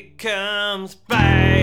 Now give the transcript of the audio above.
it comes back.